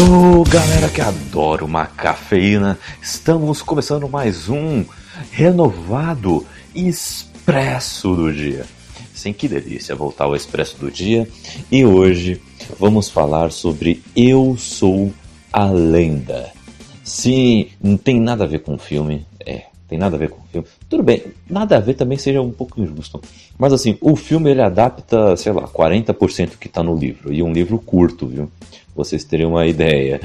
Yo, galera que adora uma cafeína, estamos começando mais um renovado Expresso do Dia. Sim, que delícia voltar ao Expresso do Dia. E hoje vamos falar sobre Eu Sou a Lenda. Sim, não tem nada a ver com o filme, é, tem nada a ver com o filme. Tudo bem, nada a ver também seja um pouco injusto. Mas assim, o filme ele adapta, sei lá, 40% que está no livro. E um livro curto, viu? Vocês terem uma ideia.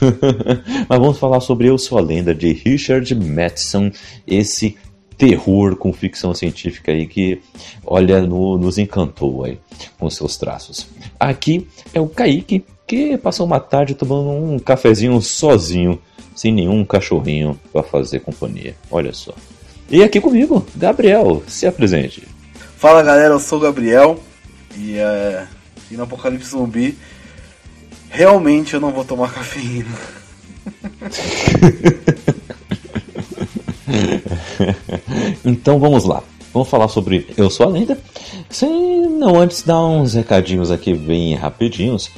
Mas vamos falar sobre Eu Sou a Lenda de Richard Matheson, esse terror com ficção científica aí que, olha, no, nos encantou aí com seus traços. Aqui é o Kaique, que passou uma tarde tomando um cafezinho sozinho sem nenhum cachorrinho para fazer companhia. Olha só. E aqui comigo, Gabriel, se apresente. Fala galera, eu sou o Gabriel e, é, e no Apocalipse Zumbi realmente eu não vou tomar cafeína. então vamos lá. Vamos falar sobre Eu Sou a Lenda. Sem não antes dar uns recadinhos aqui bem rapidinhos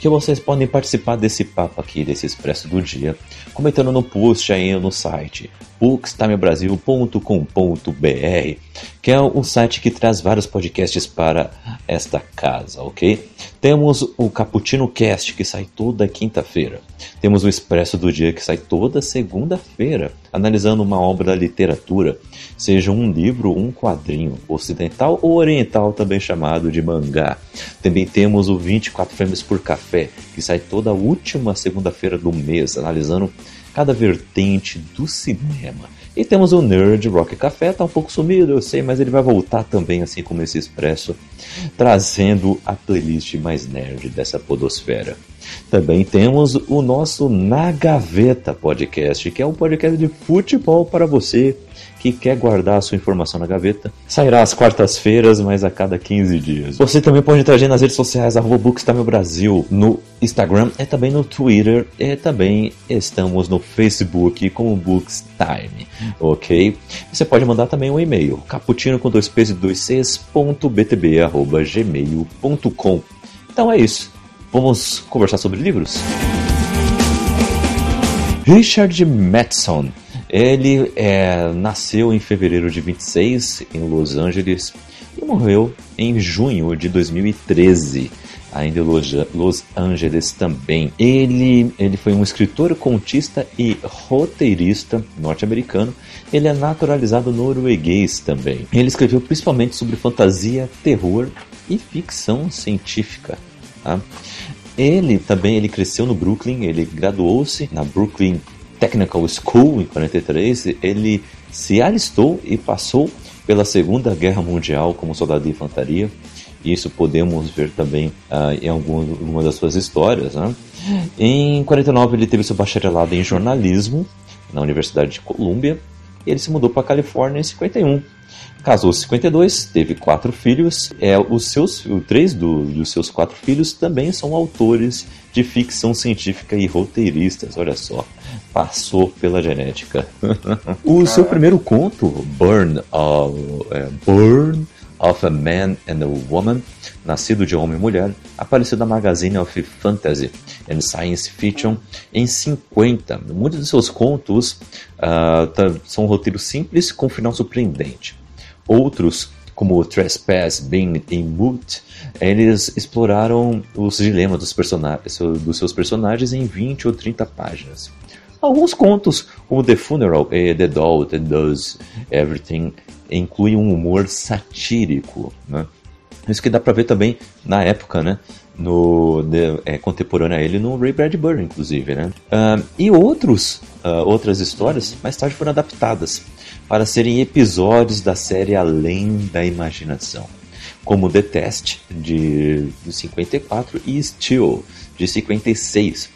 que vocês podem participar desse papo aqui, desse Expresso do Dia, comentando no post aí no site bookstimebrasil.com.br, que é um site que traz vários podcasts para esta casa, ok? Temos o Cappuccino Cast, que sai toda quinta-feira. Temos o Expresso do Dia, que sai toda segunda-feira, analisando uma obra da literatura, seja um livro, um quadrinho, ocidental ou oriental, também chamado de mangá. Também temos o 24 Frames por Café, que sai toda última segunda-feira do mês, analisando cada vertente do cinema. E temos o Nerd Rock Café, tá um pouco sumido, eu sei, mas ele vai voltar também, assim como esse Expresso, trazendo a playlist mais nerd dessa podosfera. Também temos o nosso Na Gaveta Podcast, que é um podcast de futebol para você que quer guardar a sua informação na gaveta. Sairá às quartas-feiras, mas a cada 15 dias. Você também pode interagir nas redes sociais, arroba Brasil, no Instagram e também no Twitter. E também estamos no Facebook como Bookstime, ok? Você pode mandar também um e-mail, caputino com dois p's e dois c's, ponto btb, arroba, gmail.com. Então é isso. Vamos conversar sobre livros? Richard Matheson ele é, nasceu em fevereiro de 26 em Los Angeles e morreu em junho de 2013 ainda em Los Angeles também. Ele, ele foi um escritor, contista e roteirista norte-americano. Ele é naturalizado norueguês também. Ele escreveu principalmente sobre fantasia, terror e ficção científica. Tá? Ele também ele cresceu no Brooklyn, ele graduou-se na Brooklyn Technical School em 43, ele se alistou e passou pela Segunda Guerra Mundial como soldado de infantaria. Isso podemos ver também uh, em alguma das suas histórias. Né? Em 49 ele teve seu bacharelado em jornalismo na Universidade de Colômbia. Ele se mudou para a Califórnia em 51. Casou em 52, teve quatro filhos. É, os seus, três do, dos seus quatro filhos também são autores de ficção científica e roteiristas. Olha só passou pela genética. o seu primeiro conto, Burn of, é, Burn of a Man and a Woman, nascido de homem e mulher, apareceu na Magazine of Fantasy and Science Fiction em 50. Muitos de seus contos uh, são roteiros simples com final surpreendente. Outros, como Trespass, Being in Moot, eles exploraram os dilemas dos, dos seus personagens em 20 ou 30 páginas. Alguns contos, como The Funeral e The Doll That Does Everything, incluem um humor satírico. Né? Isso que dá para ver também na época, né? No, de, é, a ele no Ray Bradbury, inclusive, né? Uh, e outros, uh, outras histórias mais tarde foram adaptadas para serem episódios da série Além da Imaginação, como The Test, de, de 54, e Steel, de 56,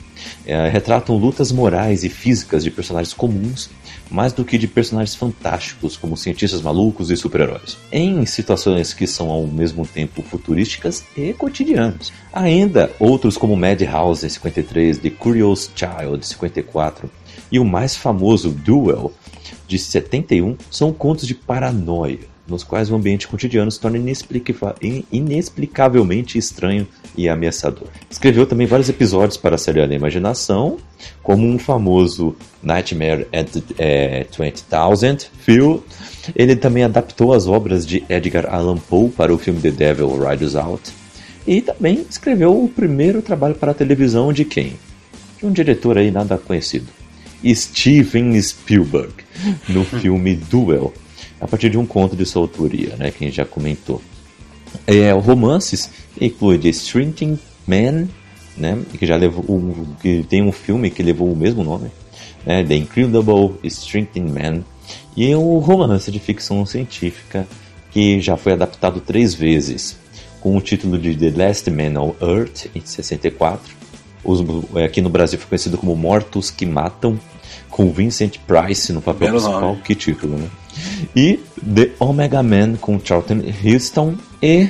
é, retratam lutas morais e físicas de personagens comuns mais do que de personagens fantásticos, como cientistas malucos e super-heróis, em situações que são ao mesmo tempo futurísticas e cotidianas. Ainda outros como Madhouse 53, The Curious Child 54 e o mais famoso Duel de 71 são contos de paranoia, nos quais o ambiente cotidiano se torna inexplica inexplicavelmente estranho e ameaçador. Escreveu também vários episódios para a série Além Imaginação, como um famoso Nightmare at é, 20,000 Phil. Ele também adaptou as obras de Edgar Allan Poe para o filme The Devil Rides Out. E também escreveu o primeiro trabalho para a televisão de quem? De um diretor aí nada conhecido. Steven Spielberg, no filme Duel, a partir de um conto de sua autoria, né, que a gente já comentou. É, romances inclui The Shrinking Man, né, que já levou um, que tem um filme que levou o mesmo nome, né, The Incredible Shrinking Man, e um romance de ficção científica que já foi adaptado três vezes, com o título de The Last Man on Earth, em 64. Os, aqui no Brasil foi conhecido como Mortos que Matam, com Vincent Price no papel Belo principal. Nome. Que título, né? E The Omega Man com Charlton Heston e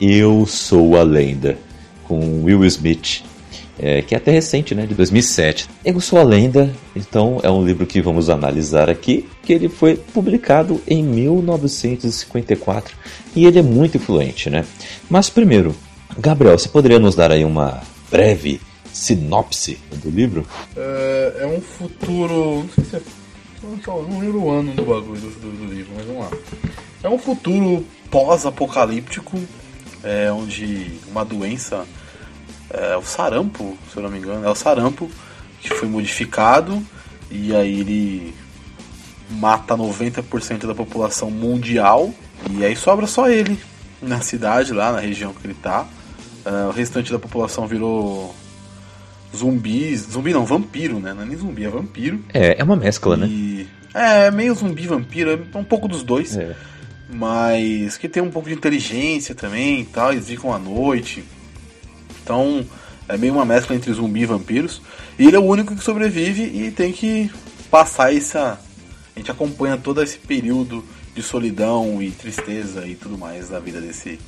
Eu Sou a Lenda com Will Smith, é, que é até recente, né, de 2007. Eu Sou a Lenda, então é um livro que vamos analisar aqui, que ele foi publicado em 1954 e ele é muito influente, né? Mas primeiro, Gabriel, você poderia nos dar aí uma breve sinopse do livro? É, é um futuro. Não sei se é. Não lembro o ano do bagulho do, do, do livro, mas vamos lá. É um futuro pós-apocalíptico, é, onde uma doença, é, o sarampo, se eu não me engano, é o sarampo que foi modificado e aí ele mata 90% da população mundial e aí sobra só ele na cidade, lá na região que ele tá. Uh, o restante da população virou zumbis. Zumbi não, vampiro, né? Não é nem zumbi, é vampiro. É, é uma mescla, né? e... né? É, meio zumbi vampiro, é um pouco dos dois. É. Mas que tem um pouco de inteligência também e tal, eles ficam à noite. Então, é meio uma mescla entre zumbi e vampiros. E ele é o único que sobrevive e tem que passar essa. A gente acompanha todo esse período de solidão e tristeza e tudo mais da vida desse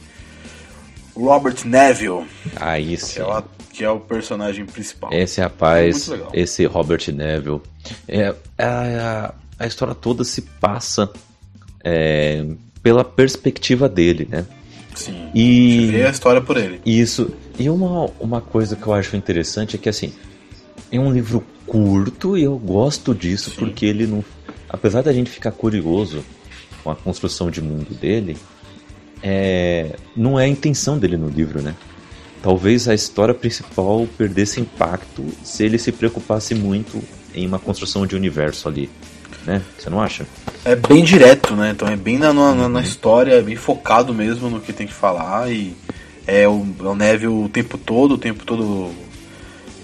Robert Neville. Aí sim. Que é o que é o personagem principal. Esse rapaz, é esse Robert Neville, é, a, a história toda se passa é, pela perspectiva dele, né? Sim. E vê a história por ele. Isso. E uma, uma coisa que eu acho interessante é que assim é um livro curto e eu gosto disso Sim. porque ele não, apesar da gente ficar curioso com a construção de mundo dele, é, não é a intenção dele no livro, né? talvez a história principal perdesse impacto se ele se preocupasse muito em uma construção de universo ali. Né? Você não acha? É bem direto, né? Então é bem na, na, na uhum. história, é bem focado mesmo no que tem que falar e é o, é o Neville o tempo todo, o tempo todo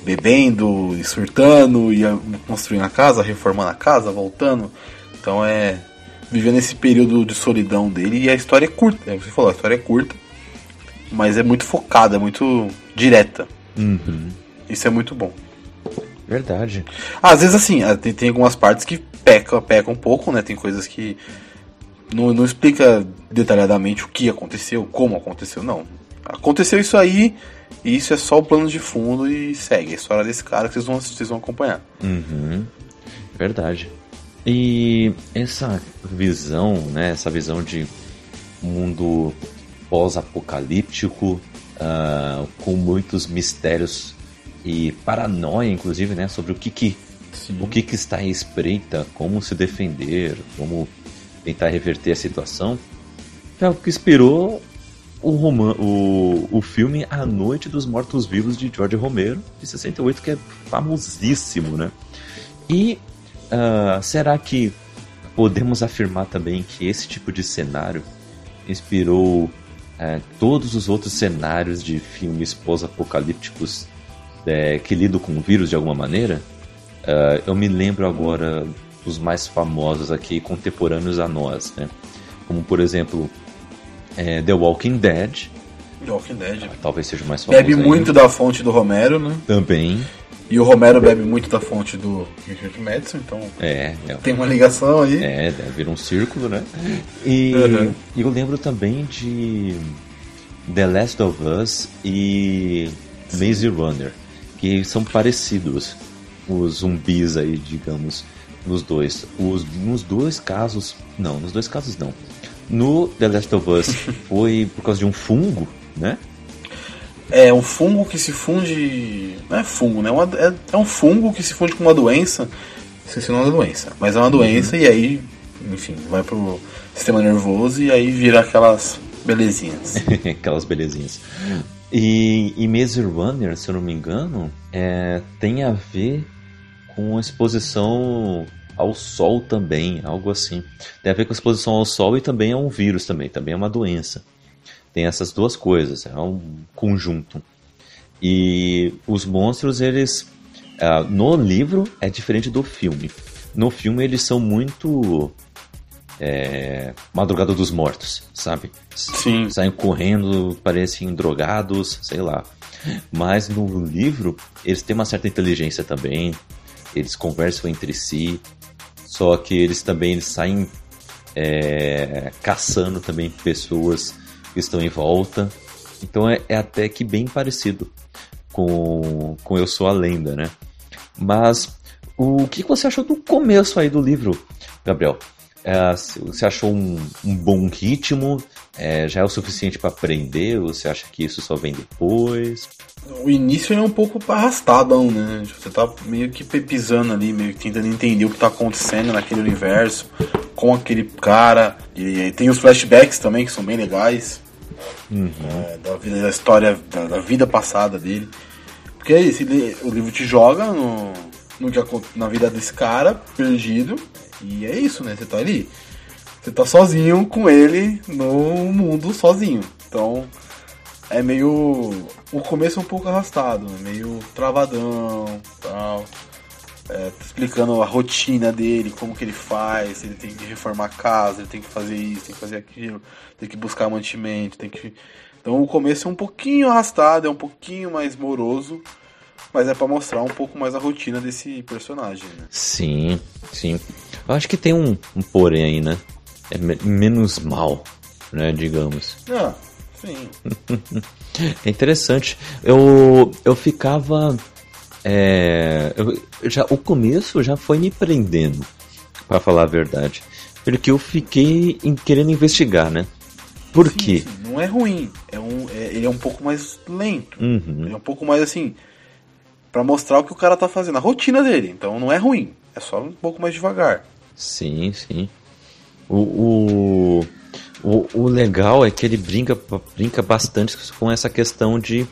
bebendo e surtando, e construindo a casa, reformando a casa, voltando. Então é vivendo esse período de solidão dele e a história é curta. Você falou, a história é curta mas é muito focada, é muito direta. Uhum. Isso é muito bom. Verdade. às vezes assim, ah, tem, tem algumas partes que peca, peca um pouco, né? Tem coisas que não, não explica detalhadamente o que aconteceu, como aconteceu, não. Aconteceu isso aí, e isso é só o plano de fundo e segue. É a história desse cara que vocês vão, vocês vão acompanhar. Uhum. Verdade. E essa visão, né? Essa visão de mundo pós-apocalíptico, uh, com muitos mistérios e paranoia, inclusive, né, sobre o que que, o que que está em espreita, como se defender, como tentar reverter a situação. É o que inspirou o, roman o, o filme A Noite dos Mortos-Vivos de George Romero, de 68, que é famosíssimo, né? E uh, será que podemos afirmar também que esse tipo de cenário inspirou é, todos os outros cenários de filmes pós-apocalípticos é, que lidam com o vírus de alguma maneira, uh, eu me lembro agora dos mais famosos aqui, contemporâneos a nós, né? Como, por exemplo, é, The Walking Dead. The Walking Dead. talvez seja o mais famoso. Bebe muito da fonte do Romero, né? Também. E o Romero bebe muito da fonte do Richard Madison, então é, é, tem uma ligação aí. É, deve vir um círculo, né? E uhum. eu lembro também de The Last of Us e Maze Runner, que são parecidos, os zumbis aí, digamos, nos dois. Os, nos dois casos, não, nos dois casos não. No The Last of Us foi por causa de um fungo, né? É um fungo que se funde. Não é fungo, né? É, é, é um fungo que se funde com uma doença. Não sei se não é uma doença, mas é uma doença uhum. e aí, enfim, vai pro sistema nervoso e aí vira aquelas belezinhas. aquelas belezinhas. E, e Maze Runner, se eu não me engano, é, tem a ver com exposição ao sol também, algo assim. Tem a ver com exposição ao sol e também é um vírus também, também é uma doença. Tem essas duas coisas, é um conjunto. E os monstros, eles uh, no livro é diferente do filme. No filme eles são muito é, Madrugada dos Mortos, sabe? Sim. Saem correndo, parecem drogados, sei lá. Mas no livro eles têm uma certa inteligência também. Eles conversam entre si. Só que eles também eles saem é, caçando também pessoas estão em volta. Então é, é, até que bem parecido com, com Eu Sou a Lenda, né? Mas o que você achou do começo aí do livro, Gabriel? É, você achou um, um bom ritmo? É, já é o suficiente para aprender? Você acha que isso só vem depois? O início é um pouco arrastadão, né? Você tá meio que pisando ali, meio que tentando entender o que tá acontecendo naquele universo, com aquele cara. E tem os flashbacks também, que são bem legais. Uhum. É, da, da história, da, da, vida passada dele. Porque é isso, o livro te joga no, no na vida desse cara, perdido. E é isso, né? Você tá ali. Você tá sozinho com ele no mundo sozinho. Então é meio. O começo é um pouco arrastado, né? meio travadão tal. É, explicando a rotina dele, como que ele faz, ele tem que reformar a casa, ele tem que fazer isso, tem que fazer aquilo, tem que buscar mantimento, tem que. Então o começo é um pouquinho arrastado, é um pouquinho mais moroso, mas é para mostrar um pouco mais a rotina desse personagem. Né? Sim, sim. Eu acho que tem um, um porém aí, né? É menos mal, né? Digamos. Ah, Sim. é interessante. Eu, eu ficava. É, eu, já, o começo já foi me prendendo, para falar a verdade. Porque eu fiquei em, querendo investigar, né? Por sim, quê? Sim, não é ruim. É um, é, ele é um pouco mais lento. Uhum. Ele é um pouco mais assim. para mostrar o que o cara tá fazendo, a rotina dele. Então não é ruim. É só um pouco mais devagar. Sim, sim. O, o, o, o legal é que ele brinca, brinca bastante com essa questão de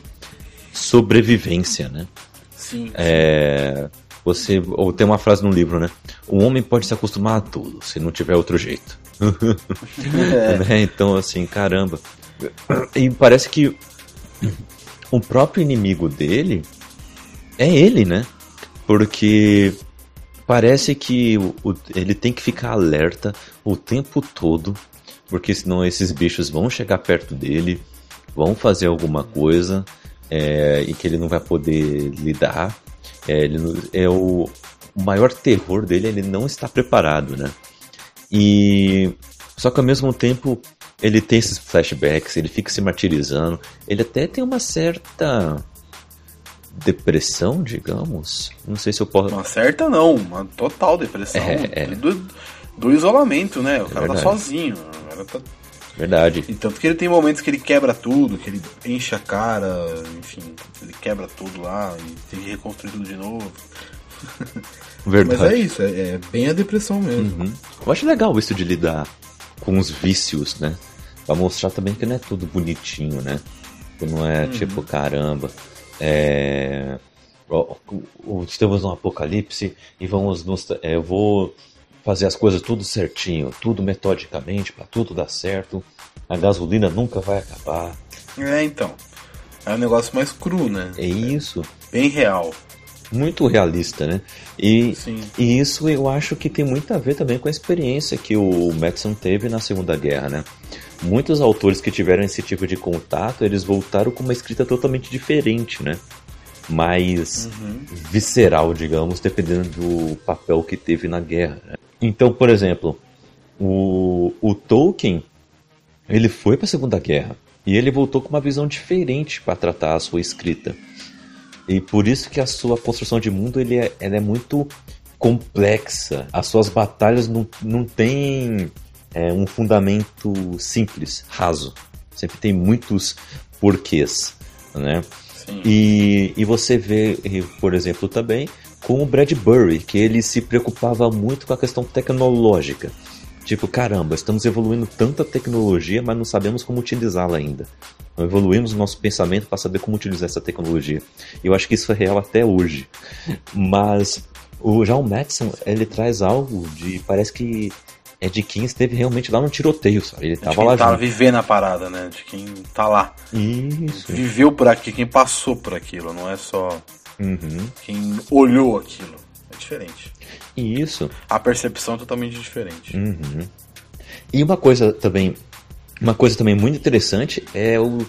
sobrevivência, né? Sim. É, você ou tem uma frase no livro, né? O homem pode se acostumar a tudo, se não tiver outro jeito. É. né? Então, assim, caramba. E parece que o próprio inimigo dele é ele, né? Porque parece que o, o, ele tem que ficar alerta o tempo todo porque senão esses bichos vão chegar perto dele, vão fazer alguma coisa é, e que ele não vai poder lidar. É, ele, é o, o maior terror dele, ele não está preparado, né? E só que ao mesmo tempo ele tem esses flashbacks, ele fica se martirizando, ele até tem uma certa depressão, digamos. Não sei se eu posso. Uma certa não, uma total depressão. É, é. Do, do, isolamento, né? O é cara tá verdade. tá sozinho cara tá. Verdade. E tanto que ele tem momentos que ele quebra tudo, que ele enche a cara, enfim, ele quebra tudo lá e tem que reconstruir tudo de novo. Verdade. Mas é isso, é, é bem a depressão mesmo. Uhum. Eu acho legal isso de lidar com os vícios, né? Pra mostrar também que não é tudo bonitinho, né? Que não é uhum. tipo, caramba. É. Estamos no apocalipse e vamos nos. É, eu vou fazer as coisas tudo certinho, tudo metodicamente, para tudo dar certo. A gasolina nunca vai acabar. É, então. É um negócio mais cru, né? É isso. Bem real. Muito realista, né? E, Sim. e isso eu acho que tem muito a ver também com a experiência que o Madison teve na Segunda Guerra, né? Muitos autores que tiveram esse tipo de contato, eles voltaram com uma escrita totalmente diferente, né? Mais uhum. visceral, digamos, dependendo do papel que teve na guerra. Né? Então, por exemplo, o, o Tolkien ele foi para a Segunda Guerra e ele voltou com uma visão diferente para tratar a sua escrita. E por isso que a sua construção de mundo ele é, ela é muito complexa. As suas batalhas não, não têm é um fundamento simples, raso. Sempre tem muitos porquês, né? E, e você vê, por exemplo, também com o Bradbury, que ele se preocupava muito com a questão tecnológica. Tipo, caramba, estamos evoluindo tanta tecnologia, mas não sabemos como utilizá-la ainda. Não evoluímos o nosso pensamento para saber como utilizar essa tecnologia. E eu acho que isso é real até hoje. Mas o, já o Madison, ele traz algo de. Parece que é de quem esteve realmente lá no tiroteio, sabe? Ele tava de quem lá tá vivendo a parada, né? De quem tá lá. Isso. Viveu por aqui, quem passou por aquilo, não é só uhum. quem olhou aquilo. É diferente. Isso. A percepção é totalmente diferente. Uhum. E uma coisa também, uma coisa também muito interessante é o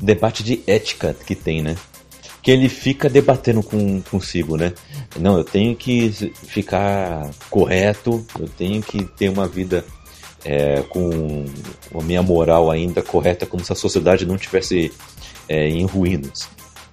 debate de ética que tem, né? Que ele fica debatendo com consigo, né? Não, eu tenho que ficar correto, eu tenho que ter uma vida é, com a minha moral ainda correta, como se a sociedade não tivesse é, em ruínas.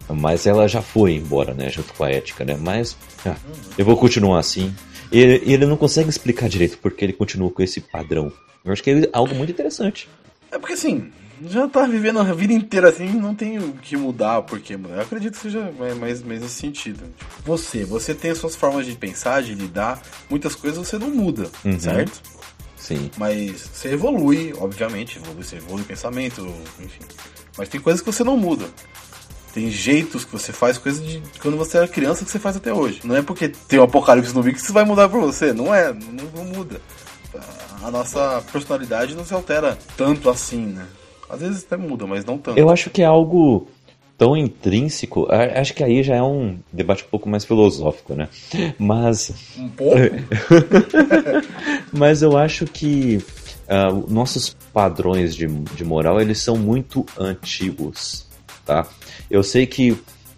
Mas ela já foi embora, né? Junto com a ética, né? Mas ah, eu vou continuar assim. E ele, ele não consegue explicar direito porque ele continua com esse padrão. Eu acho que é algo muito interessante. É porque assim, já tá vivendo a vida inteira assim, não tem o que mudar, porque mudar. Eu acredito que seja mais, mais nesse sentido. Você, você tem as suas formas de pensar, de lidar, muitas coisas você não muda, uhum. certo? Sim. Mas você evolui, obviamente, evolui, você evolui o pensamento, enfim. Mas tem coisas que você não muda. Tem jeitos que você faz, coisas de quando você era criança que você faz até hoje. Não é porque tem o um apocalipse no bico que isso vai mudar pra você. Não é, não, não muda. A nossa personalidade não se altera tanto assim, né? Às vezes até muda, mas não tanto. Eu acho que é algo tão intrínseco. Acho que aí já é um debate um pouco mais filosófico, né? Mas. Um pouco? mas eu acho que uh, nossos padrões de, de moral eles são muito antigos, tá? Eu sei que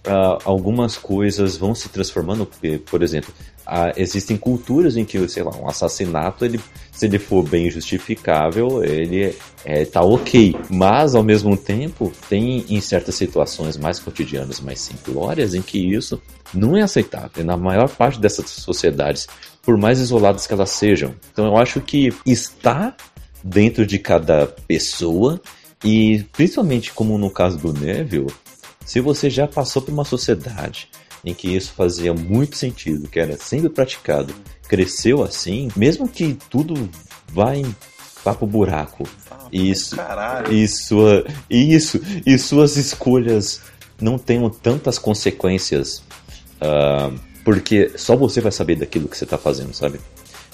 uh, algumas coisas vão se transformando, porque, por exemplo, uh, existem culturas em que, sei lá, um assassinato, ele, se ele for bem justificável, ele é, tá ok. Mas, ao mesmo tempo, tem em certas situações mais cotidianas, mais simplórias, em que isso não é aceitável. Na maior parte dessas sociedades, por mais isoladas que elas sejam. Então, eu acho que está dentro de cada pessoa e principalmente como no caso do Neville, se você já passou por uma sociedade em que isso fazia muito sentido, que era sempre praticado, cresceu assim, mesmo que tudo vá em papo buraco, ah, isso, e sua, isso, e suas escolhas não tenham tantas consequências, uh, porque só você vai saber daquilo que você está fazendo, sabe?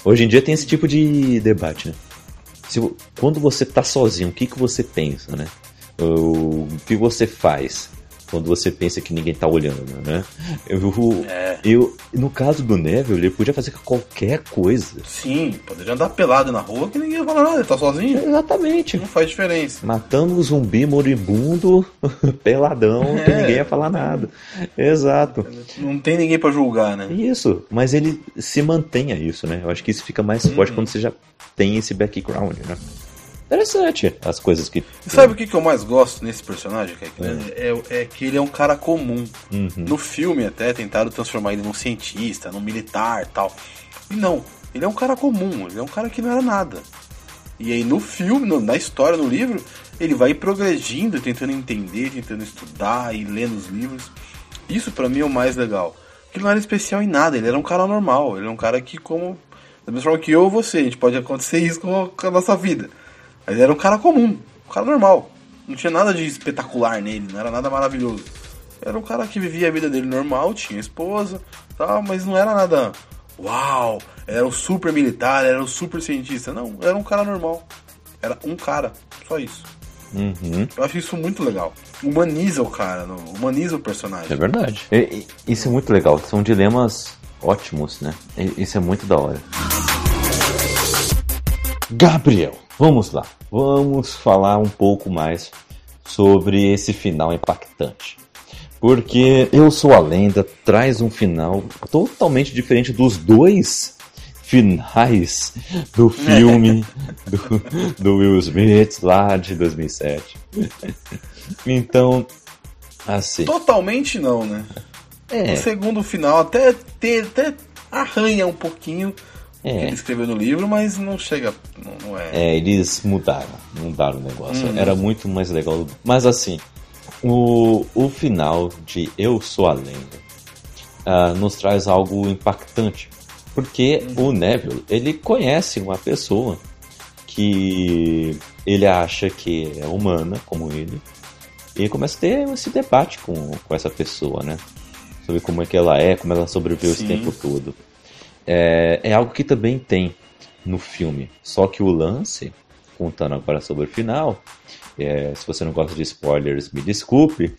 Hoje em dia tem esse tipo de debate, né? Se, quando você está sozinho, o que, que você pensa, né? O que você faz? Quando você pensa que ninguém tá olhando, né? Eu, é. eu, no caso do Neville, ele podia fazer qualquer coisa. Sim, poderia andar pelado na rua que ninguém ia falar nada, ele tá sozinho. Exatamente. Não faz diferença. Matando um zumbi moribundo, peladão, é. que ninguém ia falar nada. Exato. Não tem ninguém para julgar, né? Isso, mas ele se mantém a isso, né? Eu acho que isso fica mais forte uhum. quando você já tem esse background, né? Interessante as coisas que. Sabe o que, que eu mais gosto nesse personagem, Kaique? É. É, é. que ele é um cara comum. Uhum. No filme, até tentaram transformar ele num cientista, num militar tal. E não, ele é um cara comum, ele é um cara que não era nada. E aí no filme, no, na história, no livro, ele vai progredindo, tentando entender, tentando estudar e lendo os livros. Isso para mim é o mais legal. Porque ele não era especial em nada, ele era um cara normal, ele é um cara que, como. Da mesma forma que eu ou você, a gente pode acontecer isso com a nossa vida. Mas era um cara comum, um cara normal. Não tinha nada de espetacular nele, não era nada maravilhoso. Era um cara que vivia a vida dele normal, tinha esposa, tal, mas não era nada. Uau! Era o super militar, era o super cientista. Não, era um cara normal. Era um cara, só isso. Uhum. Eu acho isso muito legal. Humaniza o cara, humaniza o personagem. É verdade. E, isso é muito legal. São dilemas ótimos, né? Isso é muito da hora. Gabriel. Vamos lá, vamos falar um pouco mais sobre esse final impactante. Porque Eu Sou a Lenda traz um final totalmente diferente dos dois finais do filme do, do Will Smith lá de 2007. Então, assim. Totalmente não, né? É. O segundo final até, até arranha um pouquinho É. Ele escreveu no livro, mas não chega. Não, não é. É, eles mudaram, mudaram o negócio. Era muito mais legal. Mas assim, o, o final de Eu Sou a Lenda ah, nos traz algo impactante. Porque o Neville, ele conhece uma pessoa que ele acha que é humana, como ele, e começa a ter esse debate com, com essa pessoa, né? Sobre como é que ela é, como ela sobreviveu esse Sim. tempo todo. É, é algo que também tem no filme. Só que o lance, contando agora sobre o final, é, se você não gosta de spoilers, me desculpe,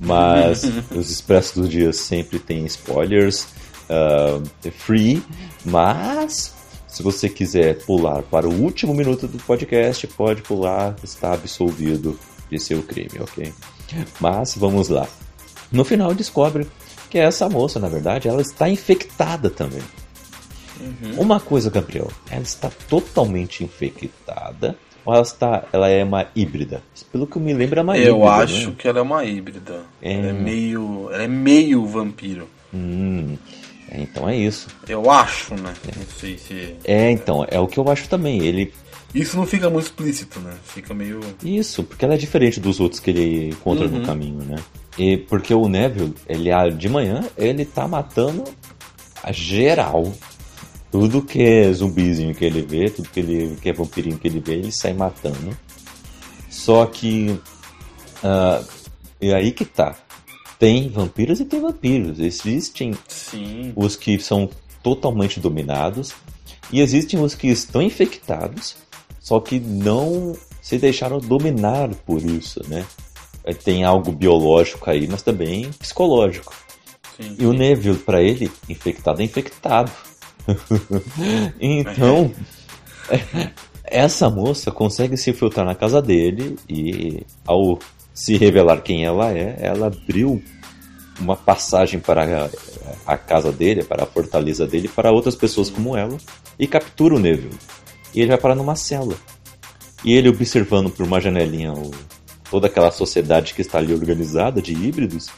mas os Expressos dos Dias sempre tem spoilers ah, free, mas se você quiser pular para o último minuto do podcast, pode pular, está absolvido de seu crime, ok? Mas vamos lá. No final descobre que essa moça, na verdade, ela está infectada também. Uma coisa, Gabriel, ela está totalmente infectada ou ela está, ela é uma híbrida? Pelo que eu me lembro, é uma Eu híbrida. acho né? que ela é uma híbrida. É. Ela é meio. Ela é meio vampiro. Hum, é, então é isso. Eu acho, né? Não sei se. É, então, é o que eu acho também. Ele. Isso não fica muito explícito, né? Fica meio. Isso, porque ela é diferente dos outros que ele encontra no caminho, né? E porque o Neville, ele ah, de manhã, ele tá matando a geral. Tudo que é zumbizinho que ele vê, tudo que, ele, que é vampirinho que ele vê, ele sai matando. Só que. ah, e aí que tá. Tem vampiros e tem vampiros. Existem Sim. os que são totalmente dominados e existem os que estão infectados, só que não se deixaram dominar por isso, né? É, Tem algo biológico aí, mas também psicológico. sim, E o sim. Neville, pra ele, infectado é infectado. então, essa moça consegue se infiltrar na casa dele e, ao se revelar quem ela é, ela abriu uma passagem para a, a casa dele, para a fortaleza dele, para outras pessoas como ela e captura o Neville. E ele vai parar numa cela. E ele observando por uma janelinha o- toda aquela sociedade que está ali organizada de híbridos,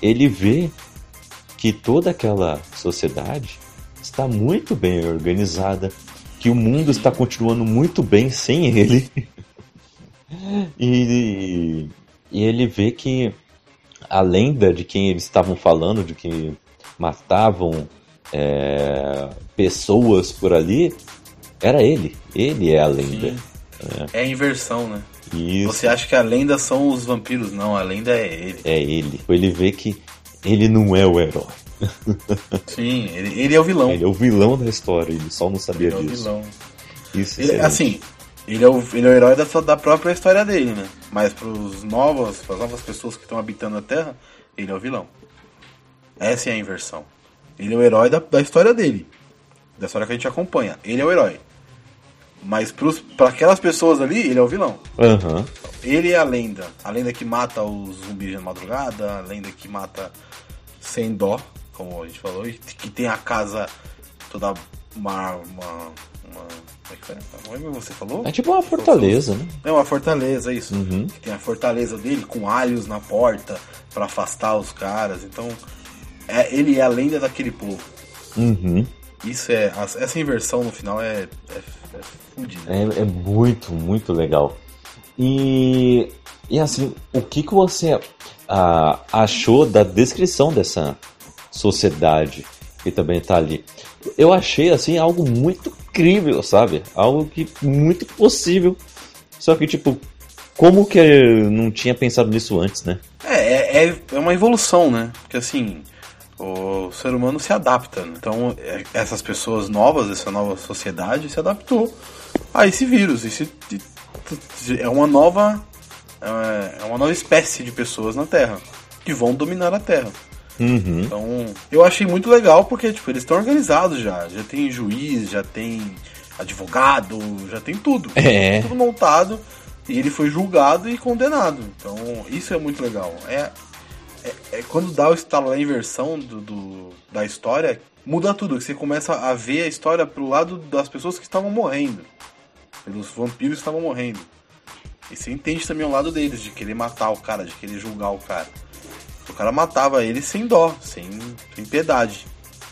ele vê que toda aquela sociedade está muito bem organizada, que o mundo está continuando muito bem sem ele. e, e ele vê que a lenda de quem eles estavam falando, de que matavam é, pessoas por ali, era ele. Ele é a lenda. Sim. É a inversão, né? Isso. Você acha que a lenda são os vampiros? Não, a lenda é ele. É ele. Ele vê que ele não é o herói. Sim, ele, ele é o vilão. Ele é o vilão da história, ele só não sabia Ele é o disso. vilão. Isso Ele- é assim, ele é, o, ele é o herói da, sua- da própria história dele, né? Mas pros novos, pras novas pessoas que estão habitando a Terra, ele é o vilão. Essa é a inversão. Ele é o herói da, da história dele. Da história que a gente acompanha. Ele é o herói. Mas pra aquelas pessoas ali, ele é o vilão. Aham. Ele é a lenda. A lenda que mata os zumbis de madrugada, a lenda que mata sem dó, como a gente falou, e que tem a casa toda uma. uma, uma como é que foi? Como é que você falou? É tipo uma fortaleza, né? É uma fortaleza, isso. Uhum. Tem a fortaleza dele com alhos na porta pra afastar os caras. Então, é, ele é a lenda daquele povo. Uhum. Isso é. Essa inversão no final é. é, é fudida. É, é muito, muito legal. E, e assim, o que, que você ah, achou da descrição dessa sociedade que também tá ali? Eu achei assim algo muito incrível, sabe? Algo que muito possível. Só que tipo, como que eu não tinha pensado nisso antes, né? É, é, é- é uma evolução, né? Porque assim, o ser humano se adapta. Né? Então, é, essas pessoas novas, essa nova sociedade se adaptou a esse vírus. Esse, é uma nova. É é uma nova espécie de pessoas na Terra que vão dominar a Terra. Uhum. Então, eu achei muito legal porque, tipo, eles estão organizados já. Já tem juiz, já tem advogado, já tem tudo. É. Tudo montado. E ele foi julgado e condenado. Então, isso é muito legal. É, é, é quando dá o estalo da inversão do, do- da história, muda tudo. Você começa a ver a história pelo lado das pessoas que estavam morrendo. Pelos vampiros que estavam morrendo. E você entende também o lado deles, de querer matar o cara, de querer julgar o cara. O cara matava ele sem dó, sem, sem piedade.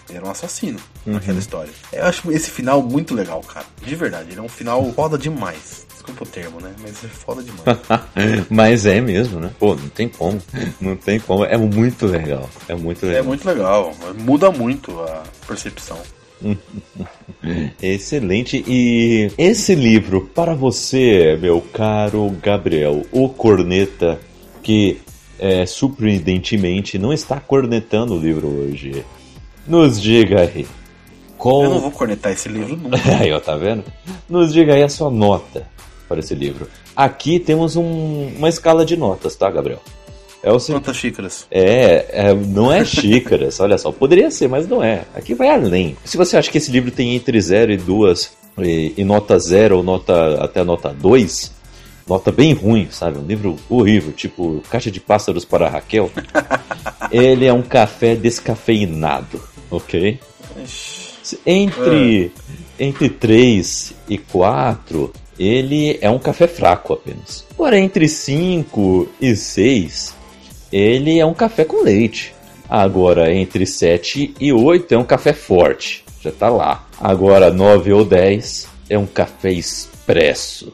Ele era um assassino uhum. naquela história. Eu acho esse final muito legal, cara. De verdade, ele é um final foda demais. Desculpa o termo, né? Mas é foda demais. Mas é mesmo, né? Pô, não tem como. Não tem como. É muito legal. É muito legal. É muito legal. Muda muito a percepção. Excelente. E esse livro, para você, meu caro Gabriel, o corneta, que é, surpreendentemente não está cornetando o livro hoje. Nos diga aí. Qual... Eu não vou cornetar esse livro nunca. aí, ó, tá vendo? Nos diga aí a sua nota para esse livro. Aqui temos um, uma escala de notas, tá, Gabriel? É o seguinte, Quantas xícaras? É, é, não é xícaras, olha só. Poderia ser, mas não é. Aqui vai além. Se você acha que esse livro tem entre 0 e 2, e, e, nota 0 ou nota até nota 2, nota bem ruim, sabe? Um livro horrível, tipo Caixa de Pássaros para Raquel. ele é um café descafeinado, ok? Entre, é. entre 3 e 4, ele é um café fraco apenas. Porém, entre 5 e 6, ele é um café com leite. Agora, entre 7 e 8 é um café forte. Já tá lá. Agora, 9 ou 10 é um café expresso.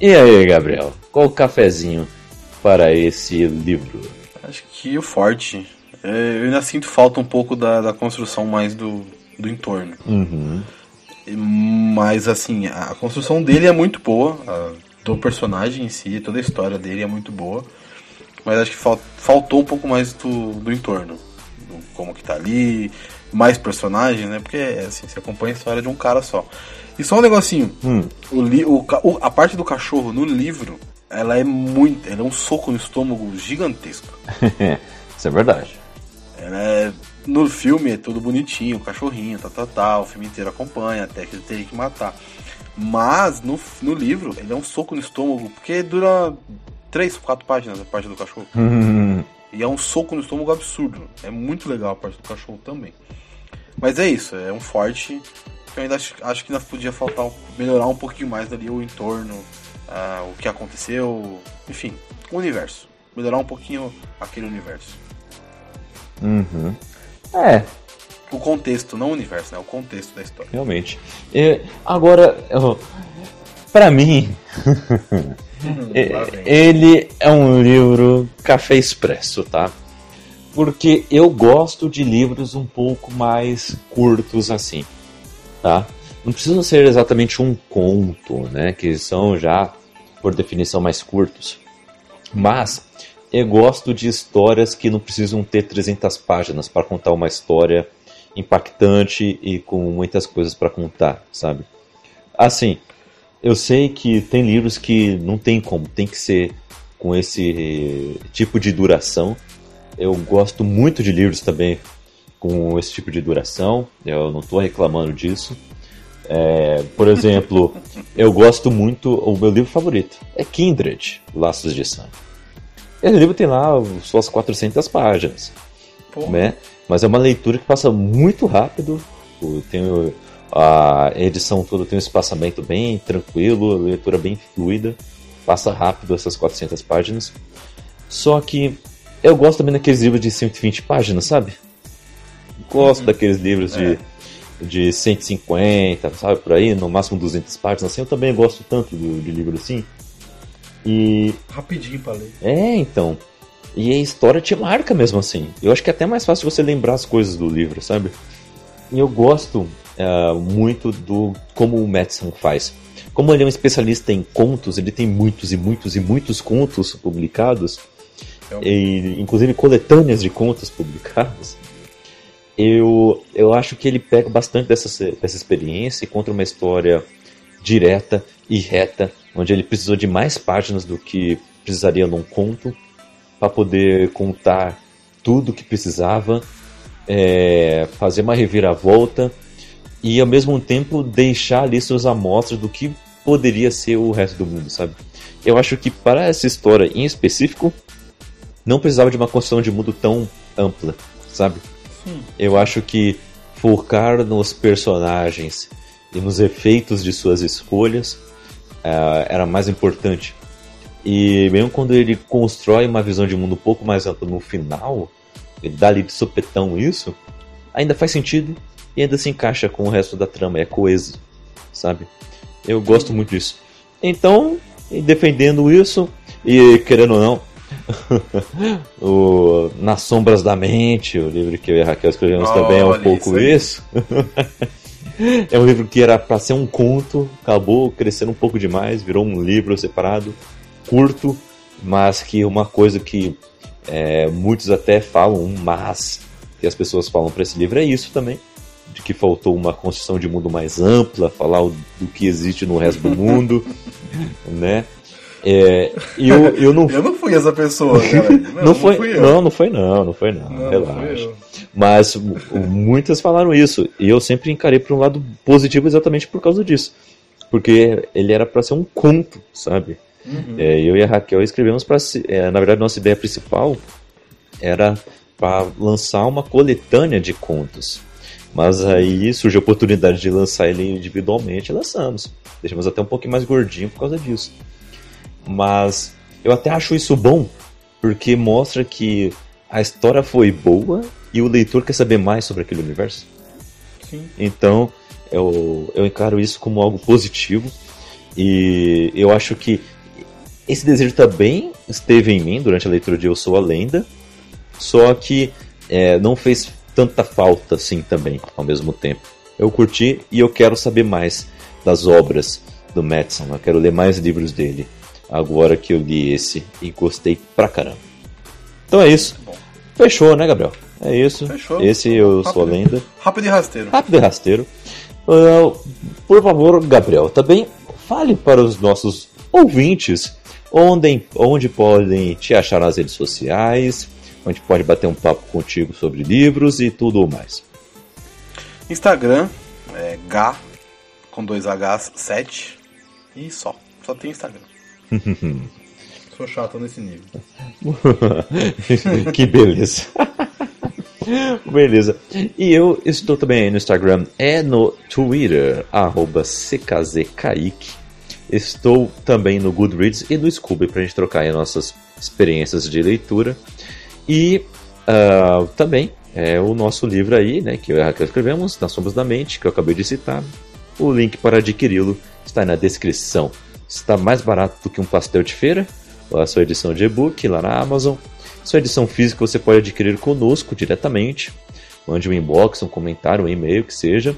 E aí, Gabriel? Qual o cafezinho para esse livro? Acho que o forte. É, eu ainda sinto falta um pouco da, da construção mais do, do entorno. Uhum. Mas, assim, a construção dele é muito boa. A, do personagem em si, toda a história dele é muito boa mas acho que fal, faltou um pouco mais do, do entorno. Do, como que tá ali, mais personagens, né? Porque assim, você acompanha a história de um cara só. E só um negocinho, hum. o, li, o, o, a parte do cachorro no livro, ela é muito. Ela é um soco no estômago gigantesco. Isso é verdade. Ela é, no filme é tudo bonitinho, o cachorrinho, tá, tá, tá, o filme inteiro acompanha, até que ele teria que matar. Mas no, no livro, ele é um soco no estômago, porque dura três, quatro páginas a parte do cachorro. E é um soco no estômago absurdo. É muito legal a parte do cachorro também. Mas é isso, é um forte que eu ainda acho, acho que ainda podia faltar melhorar um pouquinho mais ali o entorno, uh, o que aconteceu, enfim, o universo. Melhorar um pouquinho aquele universo. Uhum. É. O contexto, não o universo, né? O contexto da história. Realmente. E, agora, para mim, Hum, ele é um livro café expresso, tá? Porque eu gosto de livros um pouco mais curtos assim, tá? Não precisam ser exatamente um conto, né? Que são já, por definição, mais curtos. Mas eu gosto de histórias que não precisam ter 300 páginas para contar uma história impactante e com muitas coisas para contar, sabe? Assim, eu sei que tem livros que não tem como, tem que ser com esse tipo de duração. Eu gosto muito de livros também com esse tipo de duração, eu não estou reclamando disso. É, por exemplo, eu gosto muito, o meu livro favorito é Kindred, Laços de Sangue. Esse livro tem lá suas 400 páginas, né? mas é uma leitura que passa muito rápido. Tem a edição toda tem um espaçamento bem tranquilo, a leitura bem fluida, passa rápido essas 400 páginas. Só que eu gosto também daqueles livros de 120 páginas, sabe? Gosto uhum. daqueles livros é. de, de 150, sabe? Por aí, no máximo 200 páginas. Assim, eu também gosto tanto de, de livro assim. E. Rapidinho pra ler. É, então. E a história te marca mesmo assim. Eu acho que é até mais fácil você lembrar as coisas do livro, sabe? E eu gosto uh, muito do como o Madison faz. Como ele é um especialista em contos, ele tem muitos e muitos e muitos contos publicados, é e, inclusive coletâneas de contos publicados. Eu, eu acho que ele pega bastante dessa, dessa experiência e conta uma história direta e reta, onde ele precisou de mais páginas do que precisaria num conto para poder contar tudo que precisava, é, fazer uma reviravolta e ao mesmo tempo deixar ali suas amostras do que poderia ser o resto do mundo, sabe? Eu acho que para essa história em específico não precisava de uma construção de mundo tão ampla, sabe? Sim. Eu acho que focar nos personagens e nos efeitos de suas escolhas uh, era mais importante. E mesmo quando ele constrói uma visão de mundo um pouco mais ampla no final, ele dá ali de sopetão isso, ainda faz sentido e ainda se encaixa com o resto da trama, é coeso, sabe? Eu gosto muito disso. Então, defendendo isso, e querendo ou não, o Nas Sombras da Mente, o livro que eu e a Raquel escrevemos também é um pouco isso. é um livro que era para ser um conto, acabou crescendo um pouco demais, virou um livro separado, curto, mas que uma coisa que é, muitos até falam, um mas que as pessoas falam para esse livro é isso também, de que faltou uma construção de mundo mais ampla, falar do que existe no resto do mundo, né? É, eu, eu, não... eu não fui essa pessoa, cara. Não, não, foi, não, não, não foi não, não foi não, não relaxa. Mas muitas falaram isso, e eu sempre encarei para um lado positivo exatamente por causa disso. Porque ele era para ser um conto, sabe? Uhum. É, eu e a Raquel escrevemos para. É, na verdade, nossa ideia principal era para lançar uma coletânea de contos. Mas aí surgiu a oportunidade de lançar ele individualmente e lançamos. Deixamos até um pouquinho mais gordinho por causa disso. Mas eu até acho isso bom, porque mostra que a história foi boa e o leitor quer saber mais sobre aquele universo. Sim. Então eu, eu encaro isso como algo positivo e eu acho que esse desejo também esteve em mim durante a leitura de Eu Sou a Lenda, só que é, não fez tanta falta assim também ao mesmo tempo. Eu curti e eu quero saber mais das obras do Madison, eu quero ler mais livros dele agora que eu li esse e gostei pra caramba. Então é isso. Fechou, né, Gabriel? É isso. Fechou. Esse eu rápido, sou a lenda. Rápido e rasteiro. Rápido e rasteiro. Uh, por favor, Gabriel, também fale para os nossos ouvintes onde, onde podem te achar nas redes sociais, onde pode bater um papo contigo sobre livros e tudo mais. Instagram, é Gá, com dois Hs, 7 e só. Só tem Instagram. Sou chato nesse nível. que beleza. beleza. E eu estou também no Instagram, é no Twitter, arroba CKZKaique. Estou também no Goodreads e no Scooby para a gente trocar aí nossas experiências de leitura. E uh, também é o nosso livro aí, né, que eu e a Raquel escrevemos, Nas Sombras da Mente, que eu acabei de citar. O link para adquiri-lo está na descrição está mais barato do que um pastel de feira, a sua edição de e-book lá na Amazon. Sua edição física você pode adquirir conosco diretamente. Mande um inbox, um comentário, um e-mail, que seja.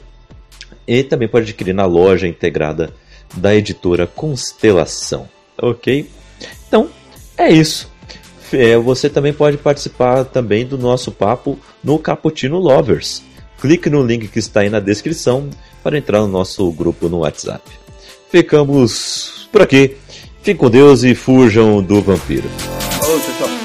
E também pode adquirir na loja integrada da editora Constelação. Ok? Então, é isso. É, você também pode participar também do nosso papo no Cappuccino Lovers. Clique no link que está aí na descrição para entrar no nosso grupo no WhatsApp. Ficamos por aqui. Fiquem com Deus e fujam do vampiro. Tchau, tchau.